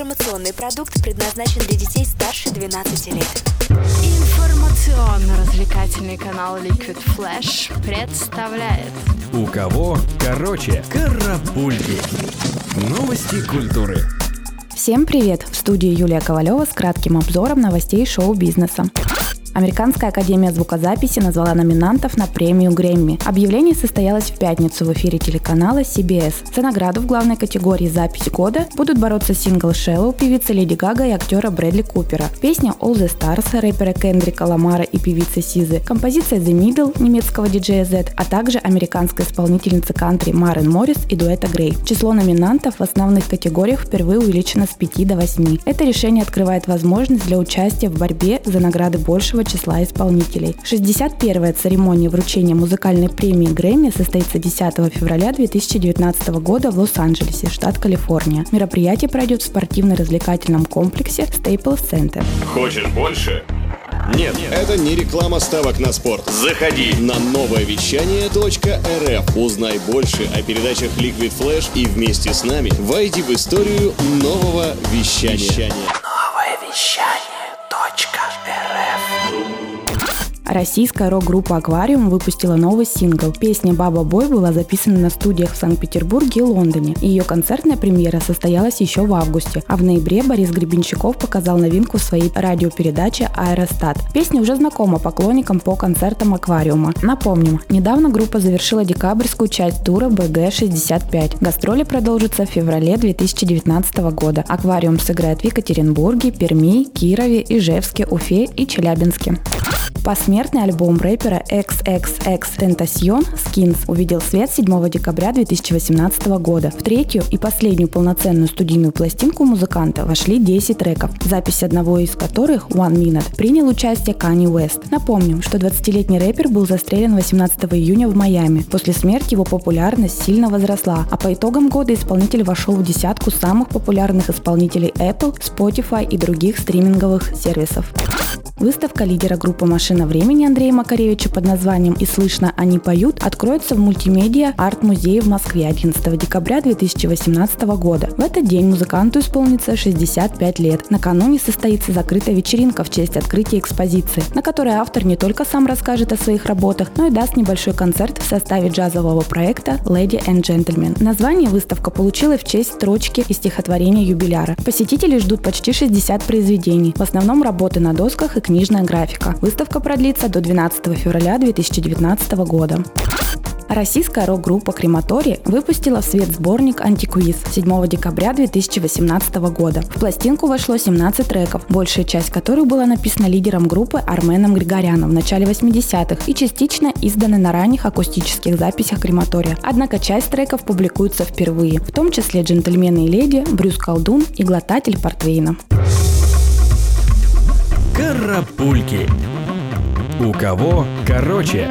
Информационный продукт предназначен для детей старше 12 лет. Информационно-развлекательный канал Liquid Flash представляет У кого короче карапульки. Новости культуры. Всем привет! В студии Юлия Ковалева с кратким обзором новостей шоу-бизнеса. Американская академия звукозаписи назвала номинантов на премию Грэмми. Объявление состоялось в пятницу в эфире телеканала CBS. За награду в главной категории «Запись года» будут бороться сингл «Shallow» певицы Леди Гага и актера Брэдли Купера, песня «All the Stars» рэпера Кендрика Ламара и певицы Сизы, композиция «The Middle» немецкого диджея Z, а также американской исполнительницы кантри Марин Моррис и дуэта Грей. Число номинантов в основных категориях впервые увеличено с 5 до 8. Это решение открывает возможность для участия в борьбе за награды большего большего числа исполнителей. 61-я церемония вручения музыкальной премии Грэмми состоится 10 февраля 2019 года в Лос-Анджелесе, штат Калифорния. Мероприятие пройдет в спортивно-развлекательном комплексе Staples Center. Хочешь больше? Нет, это не реклама ставок на спорт. Заходи на новое вещание .рф. Узнай больше о передачах Liquid Flash и вместе с нами войди в историю нового вещания. Новое вещание. laugh. Российская рок-группа «Аквариум» выпустила новый сингл. Песня «Баба Бой» была записана на студиях в Санкт-Петербурге и Лондоне. Ее концертная премьера состоялась еще в августе. А в ноябре Борис Гребенщиков показал новинку в своей радиопередаче «Аэростат». Песня уже знакома поклонникам по концертам «Аквариума». Напомним, недавно группа завершила декабрьскую часть тура БГ-65. Гастроли продолжатся в феврале 2019 года. «Аквариум» сыграет в Екатеринбурге, Перми, Кирове, Ижевске, Уфе и Челябинске. Посмертный альбом рэпера XXX Tentacion Skins увидел свет 7 декабря 2018 года. В третью и последнюю полноценную студийную пластинку музыканта вошли 10 треков, запись одного из которых One Minute принял участие Kanye West. Напомним, что 20-летний рэпер был застрелен 18 июня в Майами. После смерти его популярность сильно возросла, а по итогам года исполнитель вошел в десятку самых популярных исполнителей Apple, Spotify и других стриминговых сервисов. Выставка лидера группы «Машина времени» Андрея Макаревича под названием «И слышно, они поют» откроется в мультимедиа арт-музее в Москве 11 декабря 2018 года. В этот день музыканту исполнится 65 лет. Накануне состоится закрытая вечеринка в честь открытия экспозиции, на которой автор не только сам расскажет о своих работах, но и даст небольшой концерт в составе джазового проекта «Lady and Gentlemen». Название выставка получила в честь строчки из стихотворения юбиляра. Посетители ждут почти 60 произведений, в основном работы на досках и книжная графика. Выставка продлится до 12 февраля 2019 года. Российская рок-группа «Крематорий» выпустила в свет сборник «Антиквиз» 7 декабря 2018 года. В пластинку вошло 17 треков, большая часть которых была написана лидером группы Арменом Григоряном в начале 80-х и частично изданы на ранних акустических записях «Крематория». Однако часть треков публикуется впервые, в том числе «Джентльмены и леди», «Брюс Колдун» и «Глотатель портвейна». Карапульки. У кого короче?